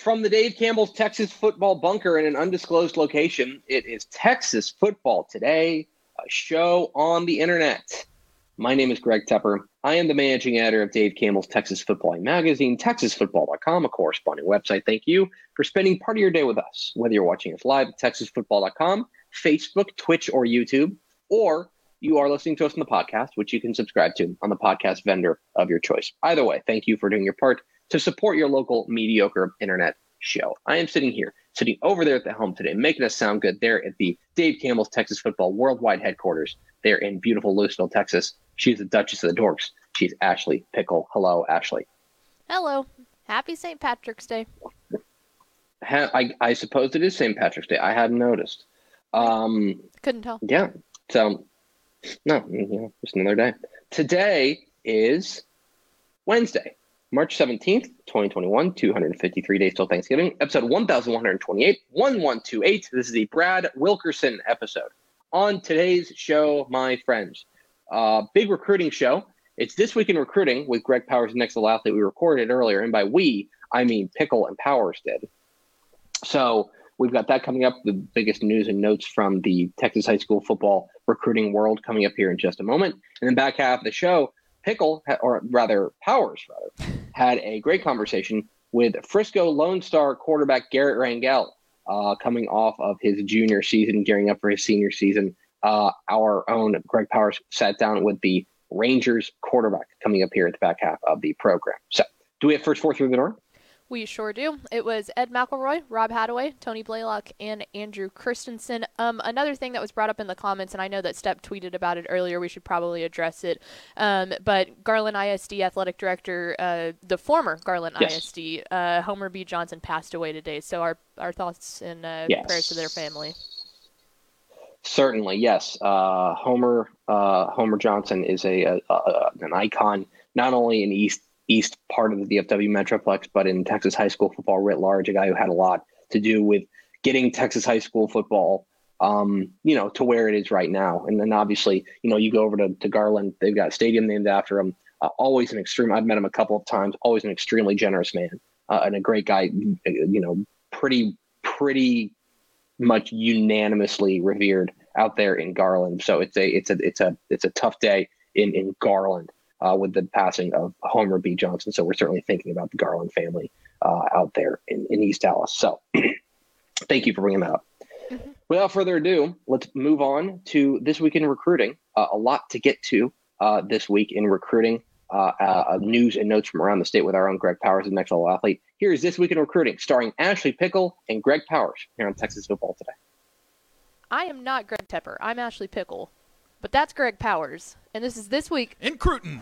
From the Dave Campbell's Texas football bunker in an undisclosed location, it is Texas Football Today, a show on the internet. My name is Greg Tepper. I am the managing editor of Dave Campbell's Texas Football magazine, texasfootball.com, a corresponding website. Thank you for spending part of your day with us, whether you're watching us live at texasfootball.com, Facebook, Twitch, or YouTube, or you are listening to us on the podcast, which you can subscribe to on the podcast vendor of your choice. Either way, thank you for doing your part to support your local mediocre internet show. I am sitting here, sitting over there at the helm today, making us sound good there at the Dave Campbell's Texas Football Worldwide headquarters there in beautiful Lewisville, Texas. She's the Duchess of the Dorks. She's Ashley Pickle. Hello, Ashley. Hello. Happy St. Patrick's Day. Ha- I, I suppose it is St. Patrick's Day. I hadn't noticed. Um, Couldn't tell. yeah. So, no, you know, just another day. Today is Wednesday. March 17th, 2021, 253 days till Thanksgiving, episode 1128, 1128. This is the Brad Wilkerson episode. On today's show, my friends, uh, big recruiting show. It's This Week in Recruiting with Greg Powers, and next level athlete. We recorded earlier, and by we, I mean Pickle and Powers did. So we've got that coming up, the biggest news and notes from the Texas high school football recruiting world coming up here in just a moment. And then back half of the show, Pickle, or rather Powers, rather, had a great conversation with Frisco Lone Star quarterback Garrett Rangel, uh, coming off of his junior season, gearing up for his senior season. Uh, our own Greg Powers sat down with the Rangers quarterback coming up here at the back half of the program. So, do we have first four through the door? We sure do. It was Ed McElroy, Rob Hadaway, Tony Blaylock, and Andrew Christensen. Um, another thing that was brought up in the comments, and I know that Step tweeted about it earlier. We should probably address it. Um, but Garland ISD athletic director, uh, the former Garland Yes. ISD, uh, Homer B. Johnson, passed away today. So our our thoughts and uh, Yes. prayers to their family. Certainly, yes. Uh, Homer uh, Homer Johnson is a, a, a an icon not only in East East part of the DFW Metroplex, but in Texas high school football writ large. A guy who had a lot to do with getting Texas high school football, um, you know, to where it is right now. And then obviously, you know, you go over to, to Garland, they've got a stadium named after him. Uh, always an extreme. I've met him a couple of times. Always an extremely generous man uh, and a great guy. You know, pretty pretty much unanimously revered out there in Garland. So it's a it's a it's a it's a tough day in in Garland uh, with the passing of Homer B. Johnson. So we're certainly thinking about the Garland family uh, out there in, in East Dallas. So thank you for bringing that up. Without further ado, let's move on to this week in recruiting. Uh, a lot to get to uh, this week in recruiting. Uh, uh, news and notes from around the state with our own Greg Powers, the next level athlete. Here is this week in recruiting, starring Ashley Pickle and Greg Powers here on Texas Football Today. I am not Greg Tepper. I'm Ashley Pickle, but that's Greg Powers, and this is this week in Cruton.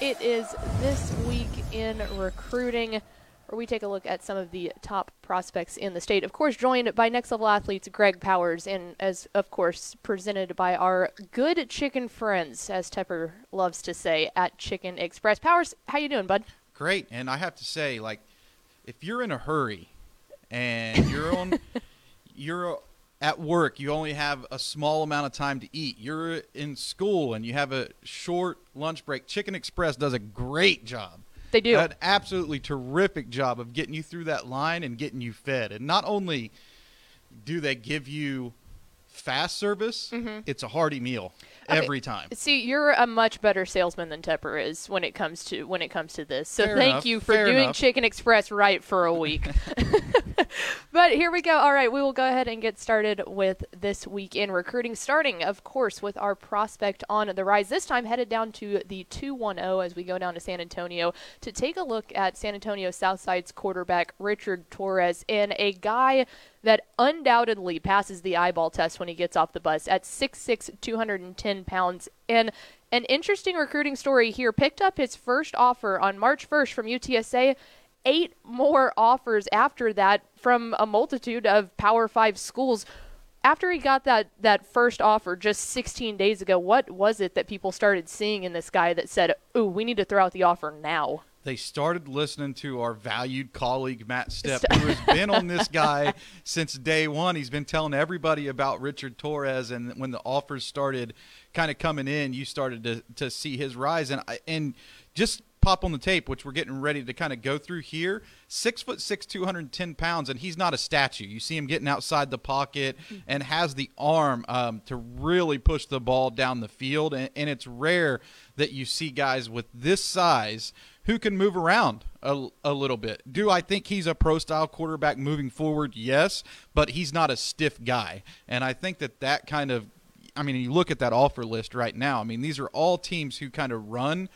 It is this week in recruiting, where we take a look at some of the top prospects in the state. Of course, joined by next level athletes Greg Powers, and as of course presented by our good chicken friends, as Tepper loves to say, at Chicken Express. Powers, how you doing, bud? Great, and I have to say, like, if you're in a hurry and you're on, you're at work, you only have a small amount of time to eat. You're in school and you have a short lunch break. Chicken Express does a great job. they do. An absolutely terrific job of getting you through that line and getting you fed. And not only do they give you fast service, Mm-hmm. it's a hearty meal Okay. every time. See, you're a much better salesman than Tepper is when it comes to when it comes to this. So Fair thank enough, you for fair doing enough. Chicken Express right for a week. but here we go. All right, we will go ahead and get started with this week in recruiting, starting, of course, with our prospect on the rise. This time headed down to the 210 as we go down to San Antonio to take a look at San Antonio Southside's quarterback Richard Torres and a guy that undoubtedly passes the eyeball test when he gets off the bus at 6'6", 210 pounds. And an interesting recruiting story here picked up his first offer on March 1st from UTSA. Eight more offers after that from a multitude of Power Five schools. After he got that, that first offer just 16 days ago, what was it that people started seeing in this guy that said, "Ooh, we need to throw out the offer now"? They started listening to our valued colleague Matt Stepp, who has been on this guy since day one. He's been telling everybody about Richard Torres, and when the offers started kind of coming in, you started to, to see his rise. And I- and just pop on the tape, which we're getting ready to kind of go through here. Six foot six, two hundred and ten pounds, and he's not a statue. You see him getting outside the pocket and has the arm um, to really push the ball down the field. And, and it's rare that you see guys with this size who can move around a, a little bit. Do I think he's a pro style quarterback moving forward? Yes, but he's not a stiff guy. And I think that that kind of, I mean, you look at that offer list right now. I mean, these are all teams who kind of run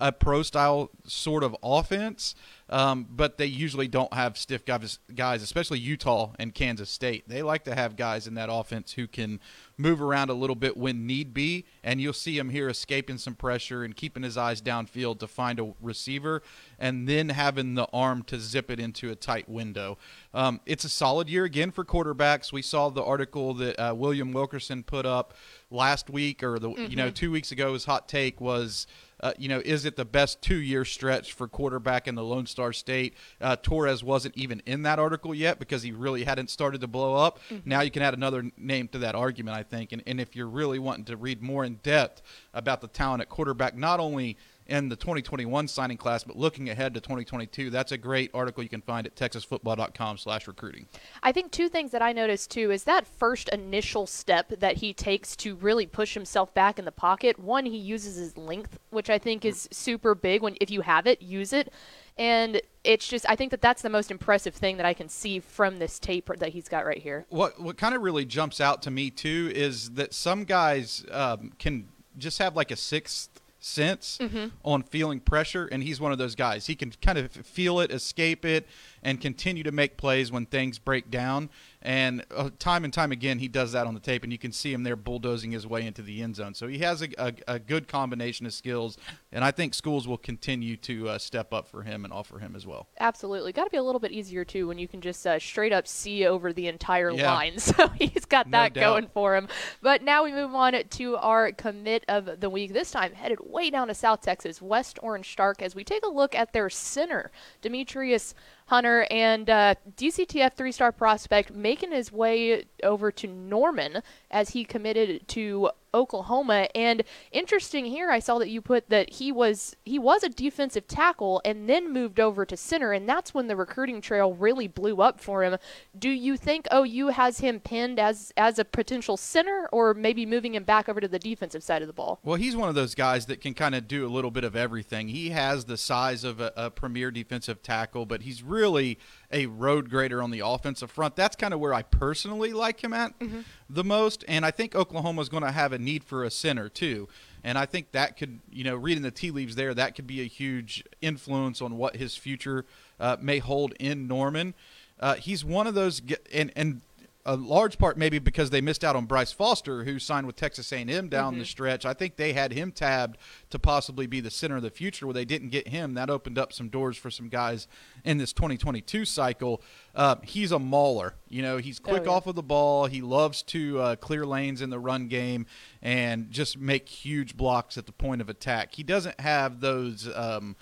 a pro style sort of offense, um, but they usually don't have stiff guys, guys, especially Utah and Kansas State. They like to have guys in that offense who can move around a little bit when need be, and you'll see him here escaping some pressure and keeping his eyes downfield to find a receiver, and then having the arm to zip it into a tight window. Um, it's a solid year again for quarterbacks. We saw the article that uh, William Wilkerson put up last week, or the you know two weeks ago. His hot take was. Uh, you know, is it the best two-year stretch for quarterback in the Lone Star State? Uh, Torres wasn't even in that article yet because he really hadn't started to blow up. Now you can add another name to that argument, I think. And, and if you're really wanting to read more in depth about the talent at quarterback, not only in the 2021 signing class, but looking ahead to 2022, that's a great article you can find at texasfootball.com/recruiting. I think two things that I noticed too is that first initial step that he takes to really push himself back in the pocket. One, he uses his length, which I think is super big. When if you have it, use it. And it's just I think that that's the most impressive thing that I can see from this tape that he's got right here. What what kind of really jumps out to me too is that some guys um, can just have like a sixth sense on feeling pressure, and he's one of those guys. He can kind of feel it, escape it, and continue to make plays when things break down. And uh, time and time again, he does that on the tape, and you can see him there bulldozing his way into the end zone. So he has a, a, a good combination of skills, and I think schools will continue to uh, step up for him and offer him as well. Absolutely, got to be a little bit easier too when you can just uh, straight up see over the entire Yeah. line. So he's got that doubt. going for him. But now we move on to our commit of the week. This time headed way down to South Texas, West Orange Stark, as we take a look at their center, Demetrius Hunter, and uh, DCTF three-star prospect making his way over to Norman as he committed to Oklahoma. And interesting here, I saw that you put that he was he was a defensive tackle and then moved over to center, and that's when the recruiting trail really blew up for him. Do you think OU has him pinned as as a potential center, or maybe moving him back over to the defensive side of the ball? Well, he's one of those guys that can kind of do a little bit of everything. He has the size of a, a premier defensive tackle, but he's really a road grader on the offensive front. That's kind of where I personally like him at the most. And I think Oklahoma is going to have a need for a center too. And I think that could, you know, reading the tea leaves there, that could be a huge influence on what his future uh, may hold in Norman. Uh, he's one of those, and and a large part maybe because they missed out on Bryce Foster, who signed with Texas A&M down the stretch. I think they had him tabbed to possibly be the center of the future. Where they didn't get him, that opened up some doors for some guys in this 2022 cycle. Uh, he's a mauler. You know, he's quick yeah. off of the ball. He loves to uh, clear lanes in the run game and just make huge blocks at the point of attack. He doesn't have those. Um,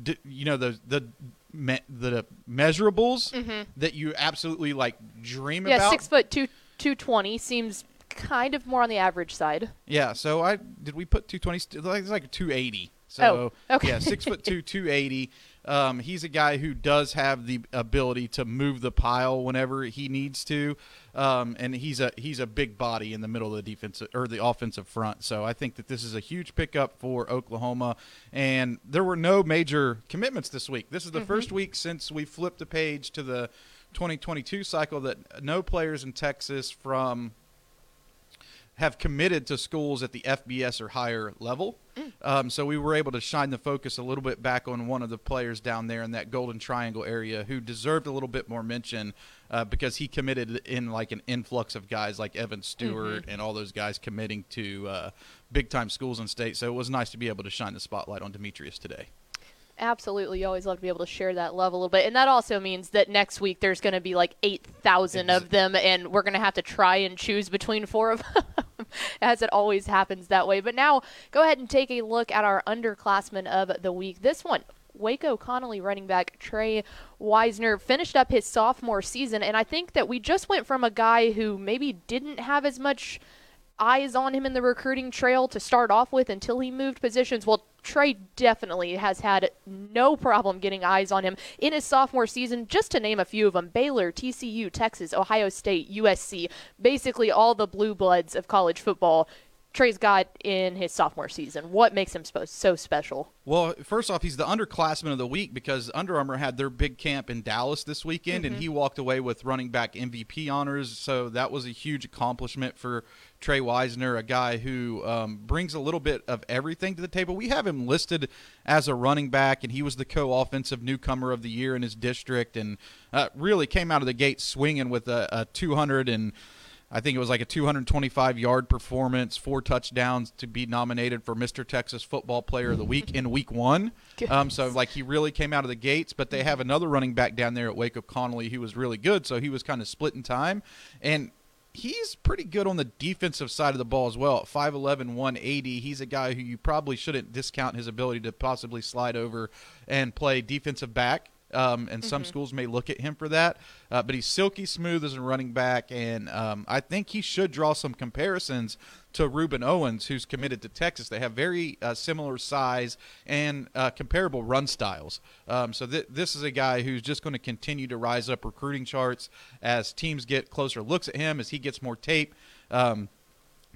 d- you know the the me- the measurables that you absolutely like dream Mm-hmm. Yeah, six foot two, two twenty seems kind of more on the average side. Yeah, so I did we put 220 it's like 280 So oh, okay. yeah, six foot two, two eighty. Um, he's a guy who does have the ability to move the pile whenever he needs to, um, and he's a he's a big body in the middle of the defensive or the offensive front. So I think that this is a huge pickup for Oklahoma. And there were no major commitments this week. This is the mm-hmm. first week since we flipped the page to the 2022 cycle that no players in Texas from have committed to schools at the FBS or higher level. Mm. Um, so we were able to shine the focus a little bit back on one of the players down there in that Golden Triangle area who deserved a little bit more mention uh, because he committed in like an influx of guys like Evan Stewart mm-hmm. and all those guys committing to uh, big time schools and state. So it was nice to be able to shine the spotlight on Demetrius today. Absolutely. You always love to be able to share that love a little bit. And that also means that next week there's going to be like 8,000 of them, and we're going to have to try and choose between four of them, as it always happens that way. But now, go ahead and take a look at our underclassmen of the week. This one, Waco Connally running back Trey Wisner finished up his sophomore season, and I think that we just went from a guy who maybe didn't have as much eyes on him in the recruiting trail to start off with until he moved positions. Well, Trey definitely has had no problem getting eyes on him in his sophomore season, just to name a few of them Baylor, TCU, Texas, Ohio State, USC, basically all the blue bloods of college football. Trey's got in his sophomore season. What makes him so special? Well, first off, he's the underclassman of the week because Under Armour had their big camp in Dallas this weekend, mm-hmm. and he walked away with running back MVP honors. So that was a huge accomplishment for Trey Wisner, a guy who um, brings a little bit of everything to the table. We have him listed as a running back, and he was the co-offensive newcomer of the year in his district, and uh, really came out of the gate swinging with a, a 200 and I think it was like a 225 yard performance, four touchdowns to be nominated for Mr. Texas Football Player of the Week in Week One. Um, so like he really came out of the gates. But they have another running back down there at Waco Connally who was really good, so he was kind of split in time. And he's pretty good on the defensive side of the ball as well. At 5'11", 180, he's a guy who you probably shouldn't discount his ability to possibly slide over and play defensive back um, and mm-hmm. some schools may look at him for that. Uh, but he's silky smooth as a running back, and um, I think he should draw some comparisons to Rueben Owens, who's committed to Texas. They have very uh, similar size and uh, comparable run styles. Um, so th- this is a guy who's just going to continue to rise up recruiting charts as teams get closer looks at him, as he gets more tape. Um,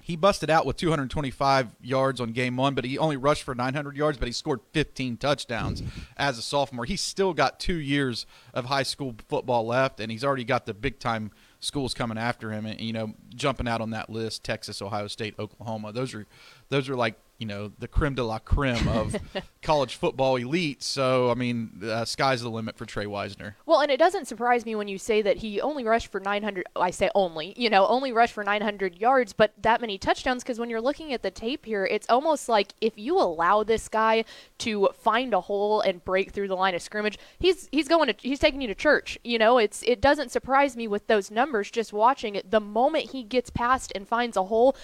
he busted out with 225 yards on game one, but he only rushed for 900 yards, but he scored 15 touchdowns as a sophomore. He's still got two years of high school football left, and he's already got the big time schools coming after him, and you know, jumping out on that list: Texas, Ohio State, Oklahoma. Those are those are like you know the creme de la creme of college football elite. So I mean, uh, sky's the limit for Trey Wisner. Well, and it doesn't surprise me when you say that he only rushed for 900. I say only, you know, only rushed for 900 yards, but that many touchdowns. Because when you're looking at the tape here, it's almost like if you allow this guy to find a hole and break through the line of scrimmage, he's he's going to he's taking you to church. You know, it's it doesn't surprise me with those numbers. Just watching it, the moment he gets past and finds a hole,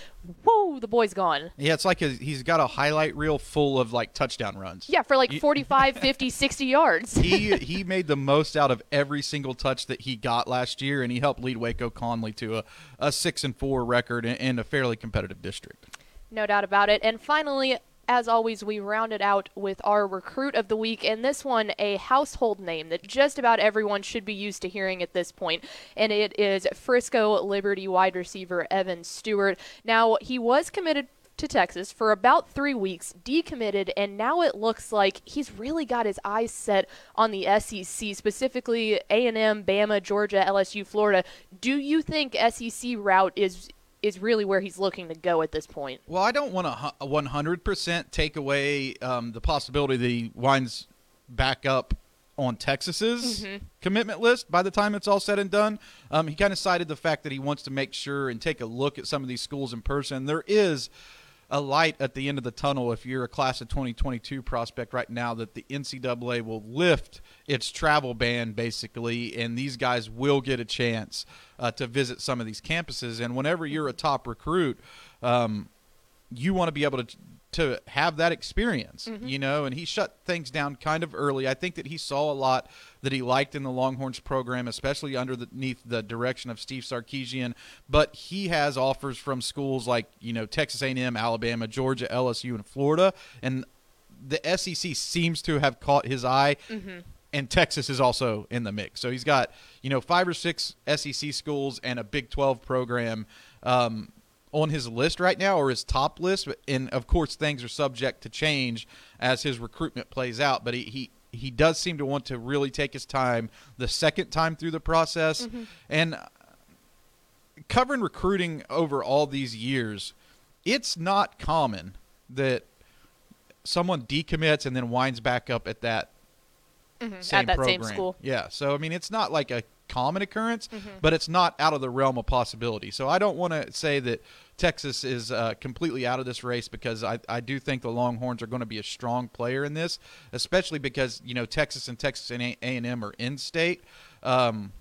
whoa, the boy's gone. Yeah, it's like a, he's got a highlight reel full of like touchdown runs. Yeah, for like 45, 50, 60 yards. he he made the most out of every single touch that he got last year, and he helped lead Waco Connally to a, a six and four record in, in a fairly competitive district. No doubt about it. And finally, as always, we round it out with our recruit of the week, and this one a household name that just about everyone should be used to hearing at this point, and it is Frisco Liberty wide receiver Evan Stewart. Now, he was committed to Texas for about three weeks, decommitted, and now it looks like he's really got his eyes set on the SEC, specifically A&M, Bama, Georgia, LSU, Florida. Do you think SEC route is is really where he's looking to go at this point? Well, I don't want to 100% take away um, the possibility that he winds back up on Texas's mm-hmm. commitment list by the time it's all said and done. Um, he kind of cited the fact that he wants to make sure and take a look at some of these schools in person. There is a light at the end of the tunnel if you're a class of 2022 prospect right now that the NCAA will lift its travel ban basically, and these guys will get a chance uh, to visit some of these campuses. And whenever you're a top recruit, um, you want to be able to to have that experience, mm-hmm. you know, and he shut things down kind of early. I think that he saw a lot that he liked in the Longhorns program, especially underneath the direction of Steve Sarkisian. But he has offers from schools like, you know, Texas A&M, Alabama, Georgia, LSU, and Florida, and the SEC seems to have caught his eye. Mm-hmm. And Texas is also in the mix. So he's got, you know, five or six SEC schools and a Big 12 program um, on his list right now or his top list. And of course, things are subject to change as his recruitment plays out. But he, he, he does seem to want to really take his time the second time through the process. Mm-hmm. And covering recruiting over all these years, it's not common that someone decommits and then winds back up at that Mhm. same At that program. same school. Yeah. So I mean, it's not like a common occurrence, Mm-hmm. but it's not out of the realm of possibility. So I don't want to say that Texas is uh, completely out of this race because I, I do think the Longhorns are going to be a strong player in this, especially because you know Texas and Texas and A and M are in state. Um,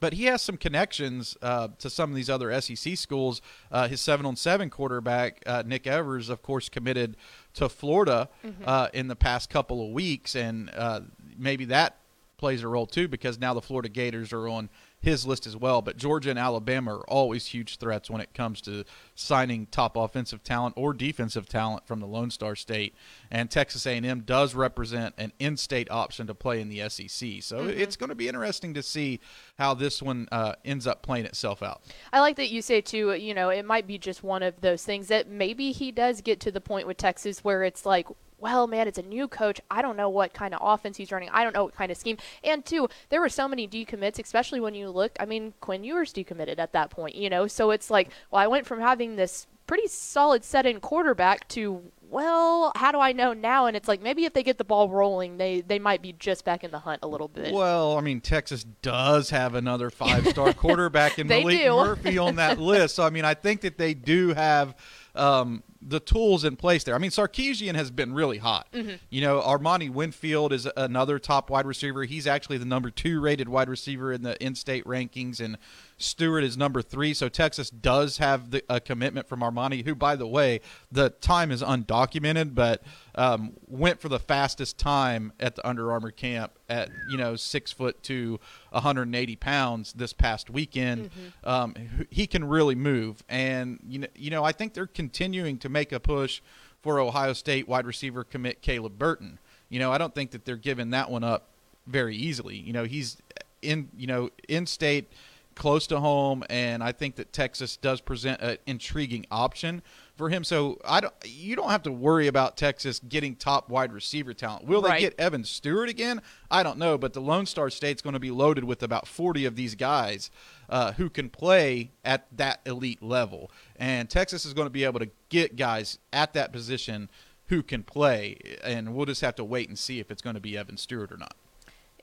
but he has some connections uh, to some of these other SEC schools. Uh, his seven on seven quarterback uh, Nick Evers, of course, committed to Florida uh, in the past couple of weeks, and uh, maybe that plays a role too because now the Florida Gators are on his list as well. But Georgia and Alabama are always huge threats when it comes to signing top offensive talent or defensive talent from the Lone Star State. And Texas A&M does represent an in-state option to play in the SEC. So it's going to be interesting to see how this one uh, ends up playing itself out. I like that you say too. You know, it might be just one of those things that maybe he does get to the point with Texas where it's like, well, man, it's a new coach. I don't know what kind of offense he's running. I don't know what kind of scheme. And two, there were so many decommits, especially when you look. I mean, Quinn Ewers decommitted at that point. You know, so it's like, well, I went from having this pretty solid set-in quarterback to well, how do I know now? And it's like maybe if they get the ball rolling, they they might be just back in the hunt a little bit. Well, I mean, Texas does have another five-star quarterback in Malik do. Murphy on that list. So, I mean, I think that they do have um, the tools in place there. I mean, Sarkisian has been really hot. Mm-hmm. You know, Armani Winfield is another top wide receiver. He's actually the number two rated wide receiver in the in-state rankings, and Stewart is number three. So Texas does have the, a commitment from Armani, who, by the way, the time is undocumented, but um, went for the fastest time at the Under Armour camp at you know six foot to 180 pounds this past weekend. Um, he can really move, and you know, you know, I think they're continuing to make a push for Ohio State wide receiver commit Caleb Burton. You know, I don't think that they're giving that one up very easily. You know, he's in you know in state close to home, and I think that Texas does present an intriguing option for him. So I don't, you don't have to worry about Texas getting top wide receiver talent. Will they get Evan Stewart again? I don't know, but the Lone Star State's going to be loaded with about 40 of these guys uh, who can play at that elite level, and Texas is going to be able to get guys at that position who can play, and we'll just have to wait and see if it's going to be Evan Stewart or not.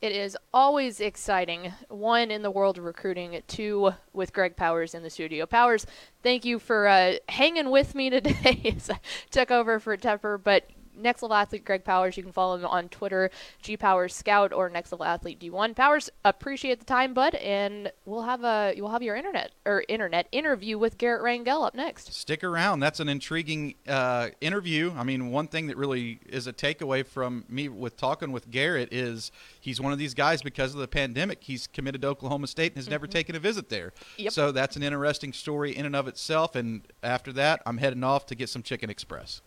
It is always exciting. One in the world recruiting, two with Greg Powers in the studio. Powers, thank you for uh, hanging with me today as I took over for Tepper. But Next Level Athlete Greg Powers, you can follow him on Twitter, G Powers Scout or Next Level Athlete D1. Powers, appreciate the time, bud, and we'll have a you'll have your internet or internet interview with Garrett Rangel up next. Stick around. That's an intriguing uh, interview. I mean, one thing that really is a takeaway from me with talking with Garrett is he's one of these guys because of the pandemic. He's committed to Oklahoma State and has never taken a visit there. Yep. So that's an interesting story in and of itself. And after that, I'm heading off to get some Chicken Express.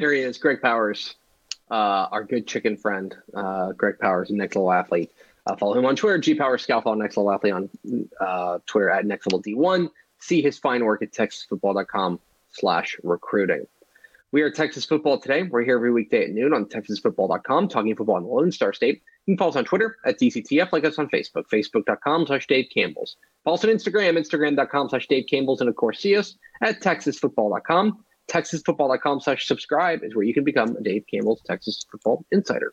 There he is, Greg Powers, uh, our good chicken friend, uh, Greg Powers, Next Level Athlete. Uh, follow him on Twitter, G Scout. Follow Next Level Athlete on uh, Twitter at Next Level D1. See his fine work at TexasFootball.com slash recruiting. We are Texas Football today. We're here every weekday at noon on TexasFootball.com, talking football in the Lone Star State. You can follow us on Twitter at DCTF, like us on Facebook, Facebook.com slash Dave Campbell's. Follow us on Instagram, Instagram.com slash Dave Campbell's, and of course, see us at TexasFootball.com. TexasFootball.com slash subscribe is where you can become a Dave Campbell's Texas Football Insider.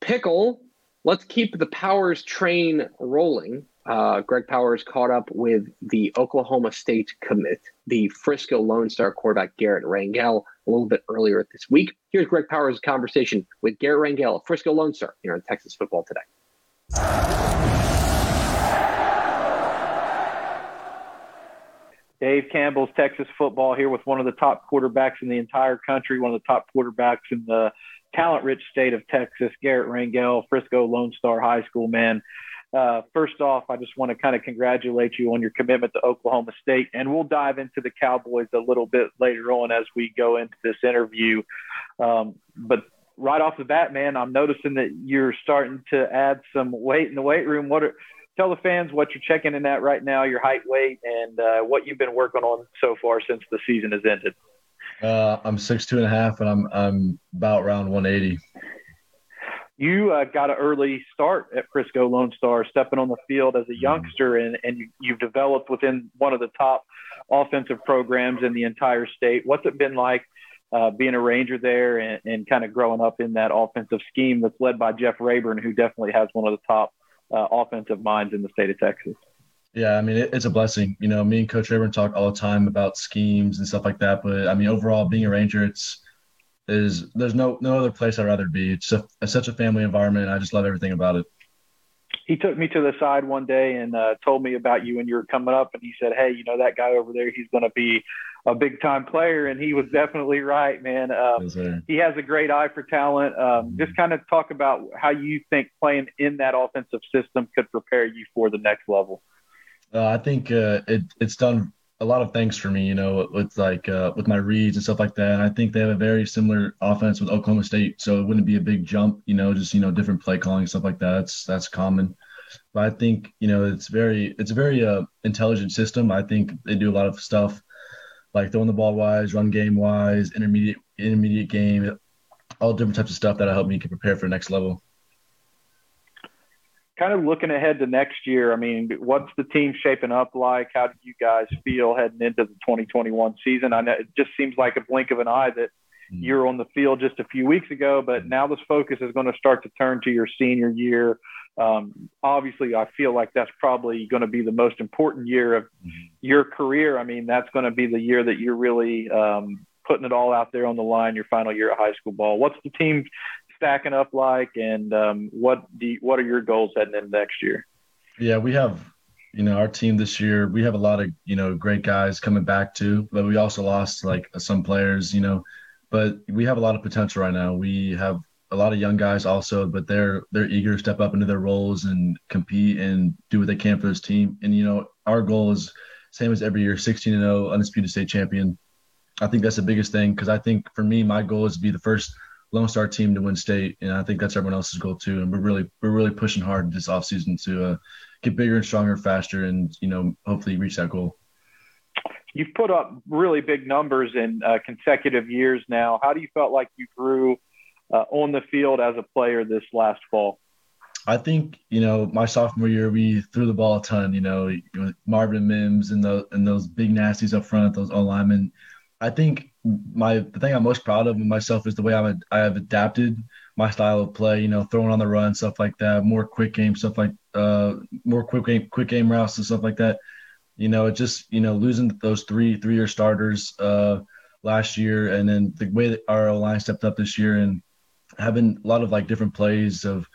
Pickle, let's keep the Powers train rolling. Uh, Greg Powers caught up with the Oklahoma State commit, the Frisco Lone Star quarterback Garrett Rangel, a little bit earlier this week. Here's Greg Powers' conversation with Garrett Rangel Frisco Lone Star here on Texas Football Today. Dave Campbell's Texas football here with one of the top quarterbacks in the entire country, one of the top quarterbacks in the talent rich state of Texas, Garrett Rangel, Frisco Lone Star High School man. uh, first off, I just want to kind of congratulate you on your commitment to Oklahoma State, and we'll dive into the Cowboys a little bit later on as we go into this interview. Um, but right off the bat, man, I'm noticing that you're starting to add some weight in the weight room. What are tell the fans what you're checking in at right now, your height, weight, and uh, what you've been working on so far since the season has ended. Uh, I'm six two and a half, and I'm I'm about around 180. You uh, got an early start at Frisco Lone Star, stepping on the field as a mm-hmm. youngster, and, and you, you've developed within one of the top offensive programs in the entire state. What's it been like uh, being a Ranger there and, and kind of growing up in that offensive scheme that's led by Jeff Rayburn, who definitely has one of the top uh, offensive minds in the state of Texas. Yeah, I mean it, it's a blessing. You know, me and Coach Rayburn talk all the time about schemes and stuff like that. But I mean, overall, being a Ranger, it's is there's no no other place I'd rather be. It's, a, it's such a family environment. I just love everything about it. He took me to the side one day and uh, told me about you and you're coming up, and he said, "Hey, you know that guy over there? He's going to be a big time player," and he was definitely right, man. Um, yes, he has a great eye for talent. Um, mm-hmm. Just kind of talk about how you think playing in that offensive system could prepare you for the next level. Uh, I think uh, it, it's done a lot of things for me, you know, with like uh, with my reads and stuff like that. And I think they have a very similar offense with Oklahoma State, so it wouldn't be a big jump, you know, just you know different play calling stuff like that. That's that's common. But I think you know it's very it's a very uh, intelligent system. I think they do a lot of stuff like throwing the ball wise, run game wise, intermediate intermediate game, all different types of stuff that'll help me get prepared for the next level kind of looking ahead to next year, I mean, what's the team shaping up like? How do you guys feel heading into the 2021 season? I know it just seems like a blink of an eye that mm-hmm. you're on the field just a few weeks ago, but now this focus is going to start to turn to your senior year. Um, obviously, I feel like that's probably going to be the most important year of mm-hmm. your career. I mean, that's going to be the year that you're really um, putting it all out there on the line, your final year of high school ball. What's the team stacking up like, and um, what do you, what are your goals heading into next year? Yeah, we have you know our team this year. We have a lot of you know great guys coming back too, but we also lost like some players, you know. But we have a lot of potential right now. We have a lot of young guys also, but they're they're eager to step up into their roles and compete and do what they can for this team. And you know, our goal is same as every year, 16 and 0, undisputed state champion. I think that's the biggest thing because I think for me, my goal is to be the first Lone Star team to win state, and I think that's everyone else's goal too. And we're really we're really pushing hard this offseason to uh, get bigger and stronger, faster, and you know hopefully reach that goal. You've put up really big numbers in uh, consecutive years now. How do you felt like you grew uh, on the field as a player this last fall? I think you know my sophomore year we threw the ball a ton. You know Marvin Mims and the and those big nasties up front, those O linemen. I think my the thing I'm most proud of myself is the way I'm I have adapted my style of play. You know, throwing on the run, stuff like that, more quick game stuff like uh more quick game quick game routes and stuff like that. You know, it just you know losing those three three year starters uh last year, and then the way that our line stepped up this year and having a lot of like different plays of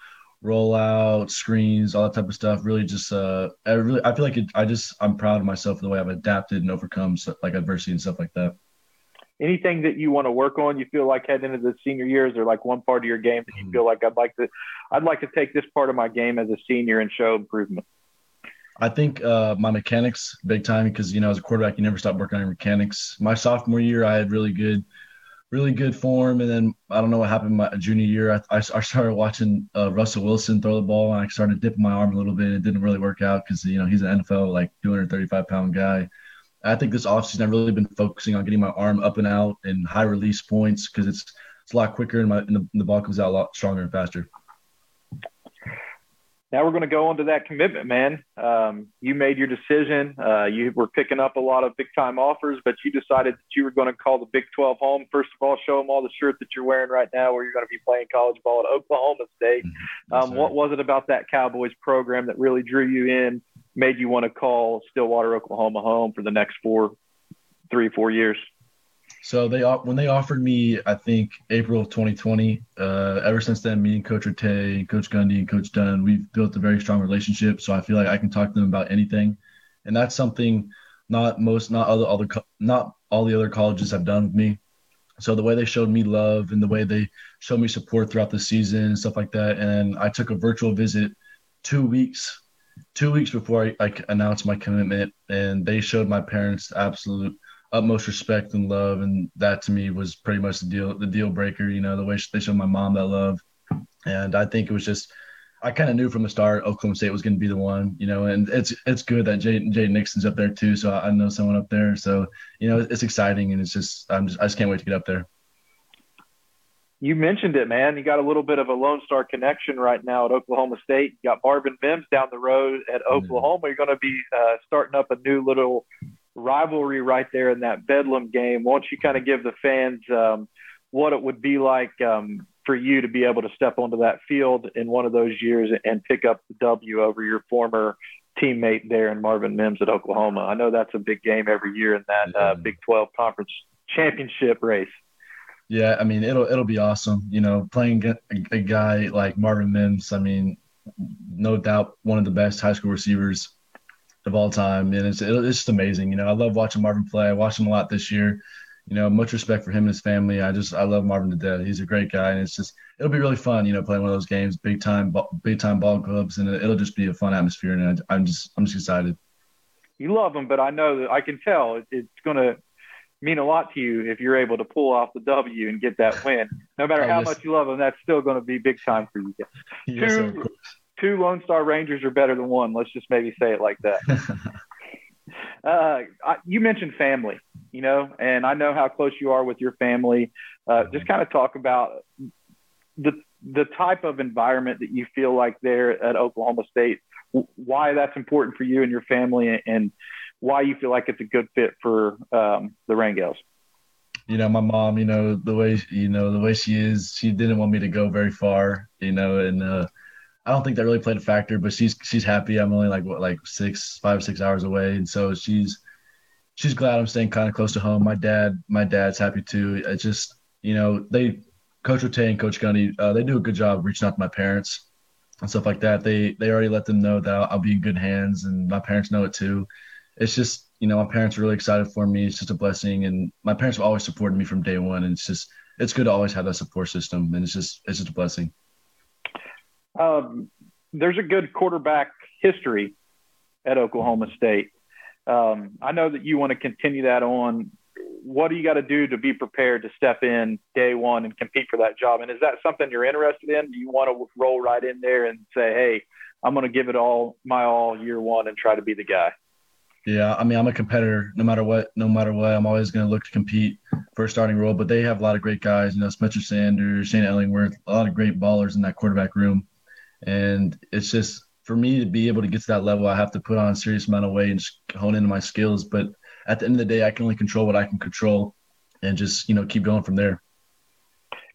rollout screens all that type of stuff really just uh i really i feel like it, i just i'm proud of myself for the way i've adapted and overcome like adversity and stuff like that. Anything that you want to work on you feel like heading into the senior years or like one part of your game that you mm-hmm. feel like i'd like to i'd like to take this part of my game as a senior and show improvement i think uh, my mechanics big time because you know as a quarterback you never stop working on your mechanics. My sophomore year i had really good really good form and then i don't know what happened my junior year i, I started watching uh, russell wilson throw the ball and i started dipping my arm a little bit. It didn't really work out because you know he's an nfl like 235 pound guy. I think this offseason I've really been focusing on getting my arm up and out and high release points because it's it's a lot quicker and, my, and the, and the ball comes out a lot stronger and faster. Now we're going to go on to that commitment, man. Um, you made your decision. Uh, you were picking up a lot of big time offers, but you decided that you were going to call the Big 12 home. First of all, show them all the shirt that you're wearing right now, where you're going to be playing college ball at Oklahoma State. Mm-hmm. Um, what was it about that Cowboys program that really drew you in? made you want to call Stillwater, Oklahoma home for the next four, three, four years? So they when they offered me, I think April of 2020. Uh, ever since then, me and Coach Rattay, Coach Gundy, and Coach Dunn, we've built a very strong relationship. So I feel like I can talk to them about anything, and that's something not most, not other, other, not all the other colleges have done with me. So the way they showed me love and the way they showed me support throughout the season and stuff like that, and I took a virtual visit two weeks two weeks before I, I announced my commitment, and they showed my parents absolute utmost respect and love, and that to me was pretty much the deal the deal breaker. You know, the way they showed my mom that love, and I think it was just I kind of knew from the start Oklahoma State was going to be the one, you know, and it's it's good that Jay, Jay Nixon's up there too. So I know someone up there. So you know, it's exciting, and it's just I'm just I just can't wait to get up there. You mentioned it, man. You got a little bit of a Lone Star connection right now at Oklahoma State. You got Marvin Mims down the road at Oklahoma. You're going to be uh, starting up a new little rivalry right there in that Bedlam game. Why don't you kind of give the fans um, what it would be like um, for you to be able to step onto that field in one of those years and pick up the W over your former teammate there in Marvin Mims at Oklahoma. I know that's a big game every year in that uh, Big 12 conference championship race. Yeah, I mean it'll it'll be awesome. You know, playing a, a guy like Marvin Mims. I mean, no doubt one of the best high school receivers of all time, and it's it's just amazing. You know, I love watching Marvin play. I watched him a lot this year you know, much respect for him and his family. I just I love Marvin to death. He's a great guy, and it's just it'll be really fun, you know, playing one of those games, big time, big time ball clubs, and it'll just be a fun atmosphere. And I'm just I'm just excited. You love him, but I know that I can tell it's going to mean a lot to you if you're able to pull off the W and get that win. No matter oh, how yes. much you love him, that's still going to be big time for you. Yes, two, two Lone Star Rangers are better than one. Let's just maybe say it like that. uh, I, you mentioned family you know, and I know how close you are with your family. Uh, just kind of talk about the the type of environment that you feel like there at Oklahoma State, why that's important for you and your family, and why you feel like it's a good fit for um, the Rangels. You know, my mom, you know, the way you know the way she is, she didn't want me to go very far, you know, and uh, I don't think that really played a factor. But she's she's happy. I'm only like what like six, five, six hours away, and so she's she's glad I'm staying kind of close to home. My dad, my dad's happy too. It's just, you know, they, Coach Rattay and Coach Gundy, uh, they do a good job reaching out to my parents and stuff like that. They they already let them know that I'll, I'll be in good hands, and my parents know it too. It's just, you know, my parents are really excited for me. It's just a blessing, and my parents have always supported me from day one. And it's just, it's good to always have that support system, and it's just, it's just a blessing. Um, there's a good quarterback history at Oklahoma State. Um, I know that you want to continue that on. What do you got to do to be prepared to step in day one and compete for that job? And is that something you're interested in? Do you want to roll right in there and say, "Hey, I'm going to give it all my all year one and try to be the guy"? Yeah, I mean, I'm a competitor. No matter what, no matter what, I'm always going to look to compete for a starting role. But they have a lot of great guys. You know, Spencer Sanders, Shane Illingworth, a lot of great ballers in that quarterback room. And it's just for me to be able to get to that level, I have to put on a serious amount of weight and hone into my skills. But at the end of the day, I can only control what I can control, and just you know keep going from there.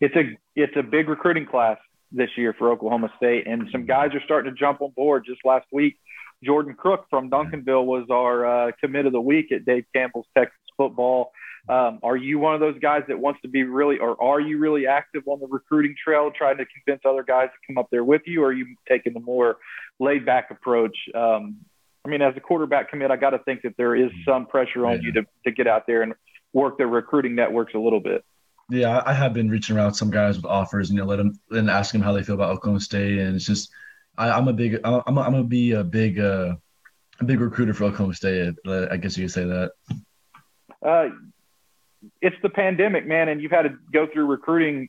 It's a it's a big recruiting class this year for Oklahoma State, and some guys are starting to jump on board. Just last week, Jordan Crook from Duncanville was our uh, commit of the week at Dave Campbell's Texas football. Um, are you one of those guys that wants to be really, or are you really active on the recruiting trail, trying to convince other guys to come up there with you, or are you taking the more laid back approach? Um, I mean, as a quarterback commit, I got to think that there is some pressure on yeah. you to, to get out there and work the recruiting networks a little bit. Yeah, I have been reaching around some guys with offers, and you know, let them and ask them how they feel about Oklahoma State, and it's just I, am a big I'm a, I'm gonna be a big uh, a big recruiter for Oklahoma State. I guess you could say that. Uh, it's the pandemic, man, and you've had to go through recruiting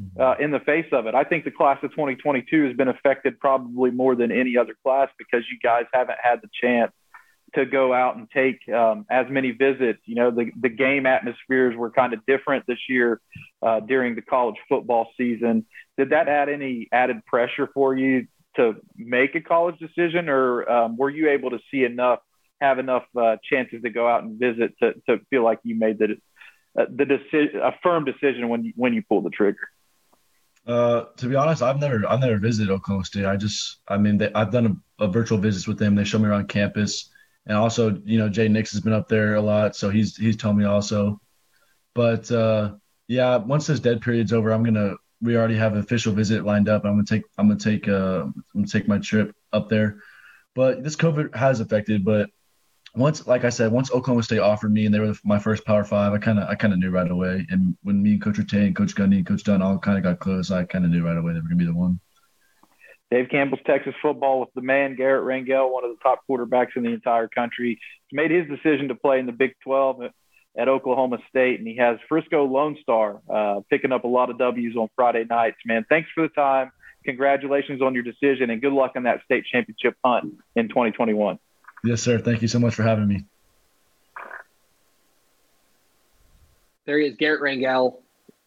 mm-hmm. uh, in the face of it. I think the class of 2022 has been affected probably more than any other class because you guys haven't had the chance to go out and take um, as many visits. You know, the, the game atmospheres were kind of different this year uh, during the college football season. Did that add any added pressure for you to make a college decision, or um, were you able to see enough, have enough uh, chances to go out and visit to, to feel like you made the the decision, a firm decision when you, when you pull the trigger? Uh, to be honest, I've never I've never visited Oklahoma State. I just I mean they, I've done a, a, virtual visits with them. They show me around campus, and also you know Jay Nix has been up there a lot, so he's he's told me also. But uh, yeah, once this dead period's over, I'm gonna we already have an official visit lined up. I'm gonna take I'm gonna take uh I'm gonna take my trip up there. But this COVID has affected, but once, like I said, once Oklahoma State offered me and they were my first Power Five, I kind of I kind of knew right away. And when me, and Coach Rattay, and Coach Gundy, and Coach Dunn all kind of got close, I kind of knew right away they were gonna be the one. Dave Campbell's Texas football with the man Garrett Rangel, one of the top quarterbacks in the entire country. Made his decision to play in the Big 12 at, at Oklahoma State, and he has Frisco Lone Star uh, picking up a lot of W's on Friday nights. Man, thanks for the time. Congratulations on your decision, and good luck on that state championship hunt in 2021. Yes, sir. Thank you so much for having me. There he is, Garret Rangel,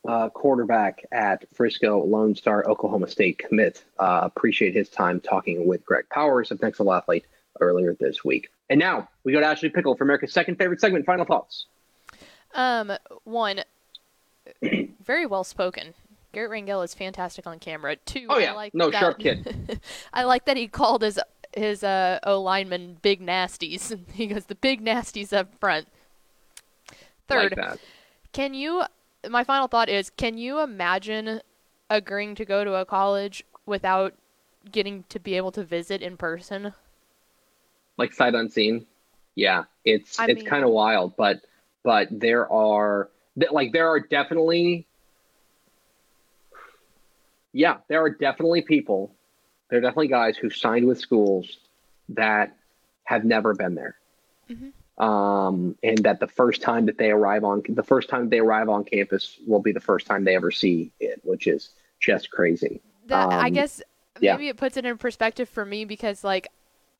uh, quarterback at Frisco Lone Star Oklahoma State commit. Uh, appreciate his time talking with Greg Powers of Next Level Athlete earlier this week. And now we go to Ashley Pickle for America's second favorite segment. Final thoughts. Um, one, very well spoken. Garret Rangel is fantastic on camera. Two, oh yeah, I like no that, sharp kid. I like that he called his his uh, O lineman big nasties. He goes the big nasties up front. Third, like can you? My final thought is: Can you imagine agreeing to go to a college without getting to be able to visit in person? Like sight unseen. Yeah, it's I it's kind of wild, but but there are like there are definitely yeah, there are definitely people, there are definitely guys who signed with schools that have never been there. Mhm. Um, and that the first time that they arrive on the first time they arrive on campus will be the first time they ever see it, which is just crazy. That I Um, guess yeah. maybe it puts it in perspective for me because like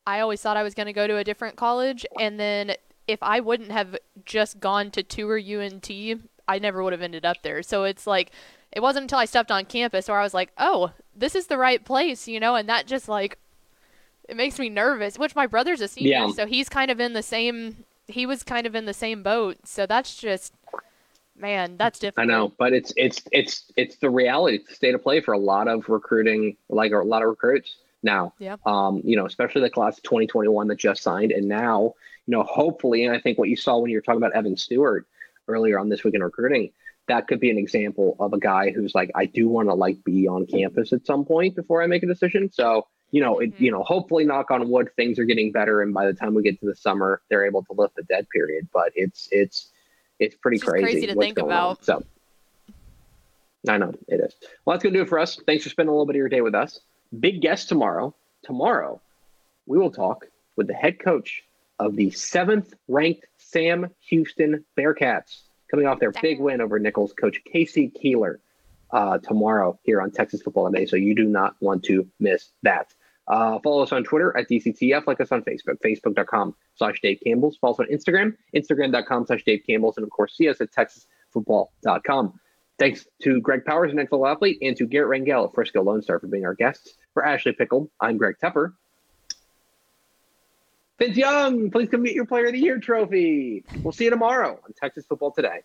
I always thought I was going to go to a different college and then if I wouldn't have just gone to tour UNT, I never would have ended up there. So it's like it wasn't until I stepped on campus where I was like, "Oh, this is the right place," you know, and that just like it makes me nervous, which my brother's a senior, Yeah. so he's kind of in the same he was kind of in the same boat. So that's just man, that's different. I know, but it's it's it's it's the reality. It's the state of play for a lot of recruiting, like a lot of recruits now. Yeah. Um, you know, especially the class of 2021 that just signed, and now, you know, hopefully, and I think what you saw when you were talking about Evan Stewart earlier on this week in recruiting, that could be an example of a guy who's like, I do want to like be on campus at some point before I make a decision. So. You know, it, Mhm. you know, hopefully, knock on wood, things are getting better, and by the time we get to the summer, they're able to lift the dead period. But it's it's it's pretty It's crazy. crazy to what's think going on. about. So I know it is. Well, that's going to do it for us. Thanks for spending a little bit of your day with us. Big guest tomorrow. Tomorrow, we will talk with the head coach of the seventh ranked Sam Houston Bearkats, coming off their big win over Nicholls, Coach K.C. Keeler, uh, tomorrow here on Texas Football Today. So you do not want to miss that. Uh, follow us on Twitter at DCTF, like us on Facebook, facebook.com slash Dave Campbell's. Follow us on Instagram, instagram.com slash Dave Campbell's, and of course, see us at texasfootball.com. Thanks to Greg Powers, an NFL athlete, and to Garret Rangel of Frisco Lone Star for being our guests. For Ashley Pickle, I'm Greg Tepper. Vince Young, please come get your Player of the Year trophy. We'll see you tomorrow on Texas Football Today.